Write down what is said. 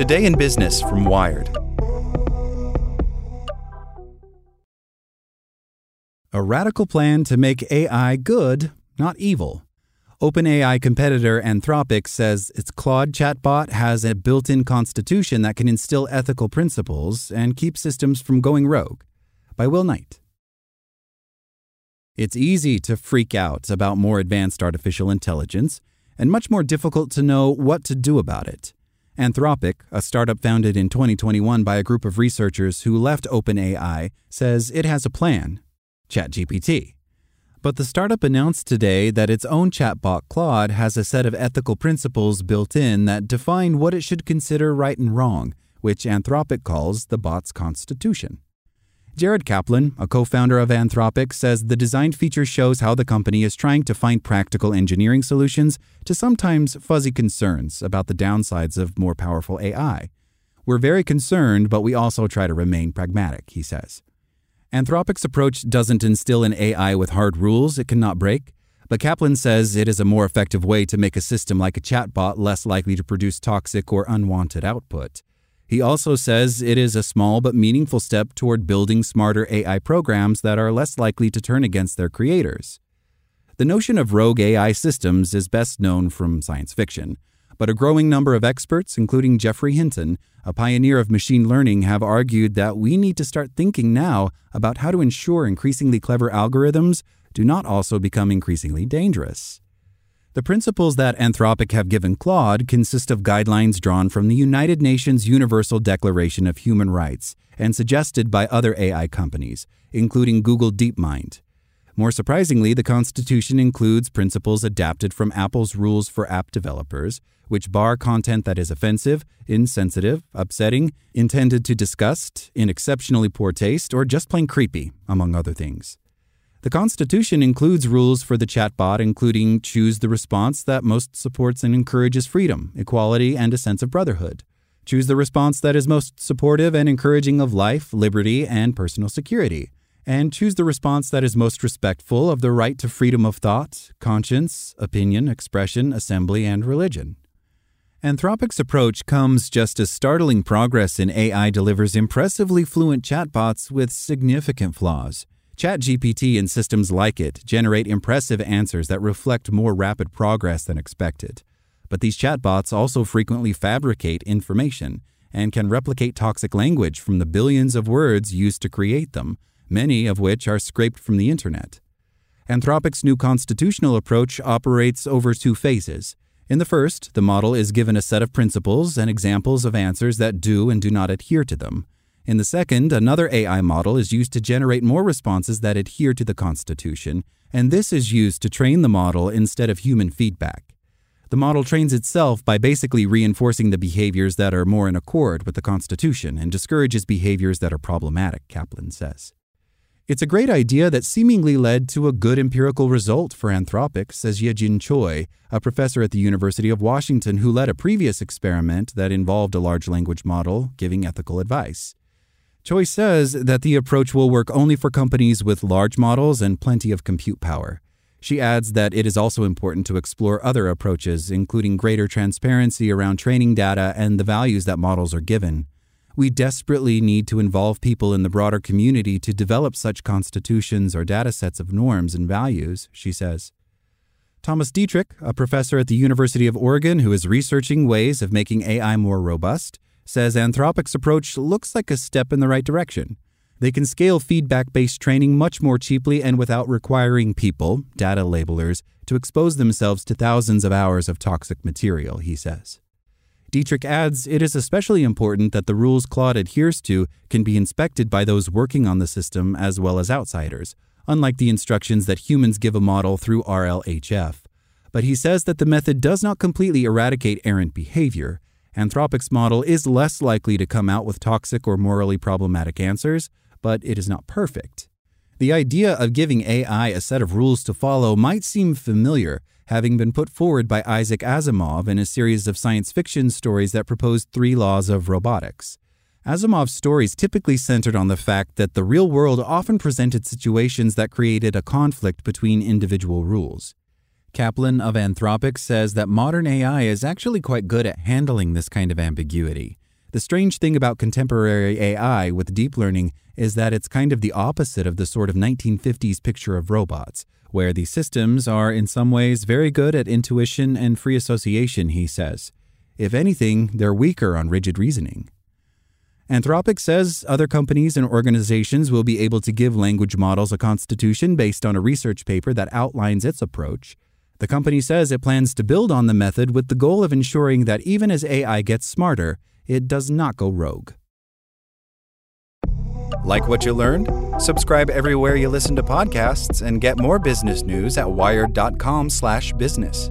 Today in Business from Wired. A radical plan to make AI good, not evil. OpenAI competitor Anthropic says its Claude chatbot has a built in constitution that can instill ethical principles and keep systems from going rogue. By Will Knight. It's easy to freak out about more advanced artificial intelligence, and much more difficult to know what to do about it. Anthropic, a startup founded in 2021 by a group of researchers who left OpenAI, says it has a plan ChatGPT. But the startup announced today that its own chatbot Claude has a set of ethical principles built in that define what it should consider right and wrong, which Anthropic calls the bot's constitution. Jared Kaplan, a co founder of Anthropic, says the design feature shows how the company is trying to find practical engineering solutions to sometimes fuzzy concerns about the downsides of more powerful AI. We're very concerned, but we also try to remain pragmatic, he says. Anthropic's approach doesn't instill an AI with hard rules it cannot break, but Kaplan says it is a more effective way to make a system like a chatbot less likely to produce toxic or unwanted output. He also says it is a small but meaningful step toward building smarter AI programs that are less likely to turn against their creators. The notion of rogue AI systems is best known from science fiction but a growing number of experts, including Geoffrey Hinton, a pioneer of machine learning, have argued that we need to start thinking now about how to ensure increasingly clever algorithms do not also become increasingly dangerous. The principles that Anthropic have given Claude consist of guidelines drawn from the United Nations Universal Declaration of Human Rights and suggested by other AI companies, including Google DeepMind. More surprisingly, the Constitution includes principles adapted from Apple's rules for app developers, which bar content that is offensive, insensitive, upsetting, intended to disgust, in exceptionally poor taste, or just plain creepy, among other things. The Constitution includes rules for the chatbot, including choose the response that most supports and encourages freedom, equality, and a sense of brotherhood. Choose the response that is most supportive and encouraging of life, liberty, and personal security. And choose the response that is most respectful of the right to freedom of thought, conscience, opinion, expression, assembly, and religion. Anthropic's approach comes just as startling progress in AI delivers impressively fluent chatbots with significant flaws. ChatGPT and systems like it generate impressive answers that reflect more rapid progress than expected. But these chatbots also frequently fabricate information and can replicate toxic language from the billions of words used to create them, many of which are scraped from the internet. Anthropic's new constitutional approach operates over two phases. In the first, the model is given a set of principles and examples of answers that do and do not adhere to them. In the second, another AI model is used to generate more responses that adhere to the Constitution, and this is used to train the model instead of human feedback. The model trains itself by basically reinforcing the behaviors that are more in accord with the Constitution and discourages behaviors that are problematic, Kaplan says. It's a great idea that seemingly led to a good empirical result for Anthropic, says Yejin Choi, a professor at the University of Washington who led a previous experiment that involved a large language model giving ethical advice. Choi says that the approach will work only for companies with large models and plenty of compute power. She adds that it is also important to explore other approaches, including greater transparency around training data and the values that models are given. We desperately need to involve people in the broader community to develop such constitutions or data sets of norms and values, she says. Thomas Dietterich, a professor at the University of Oregon who is researching ways of making AI more robust, says Anthropic's approach looks like a step in the right direction. They can scale feedback based training much more cheaply and without requiring people, data labelers, to expose themselves to thousands of hours of toxic material, he says. Dietterich adds it is especially important that the rules Claude adheres to can be inspected by those working on the system as well as outsiders, unlike the instructions that humans give a model through RLHF. But he says that the method does not completely eradicate errant behavior. Anthropic's model is less likely to come out with toxic or morally problematic answers, but it is not perfect. The idea of giving AI a set of rules to follow might seem familiar, having been put forward by Isaac Asimov in a series of science fiction stories that proposed three laws of robotics. Asimov's stories typically centered on the fact that the real world often presented situations that created a conflict between individual rules. Kaplan of Anthropic says that modern AI is actually quite good at handling this kind of ambiguity. The strange thing about contemporary AI with deep learning is that it's kind of the opposite of the sort of 1950s picture of robots, where the systems are in some ways very good at intuition and free association, he says. If anything, they're weaker on rigid reasoning. Anthropic says other companies and organizations will be able to give language models a constitution based on a research paper that outlines its approach. The company says it plans to build on the method with the goal of ensuring that even as AI gets smarter, it does not go rogue. Like what you learned? Subscribe everywhere you listen to podcasts and get more business news at wired.com/business.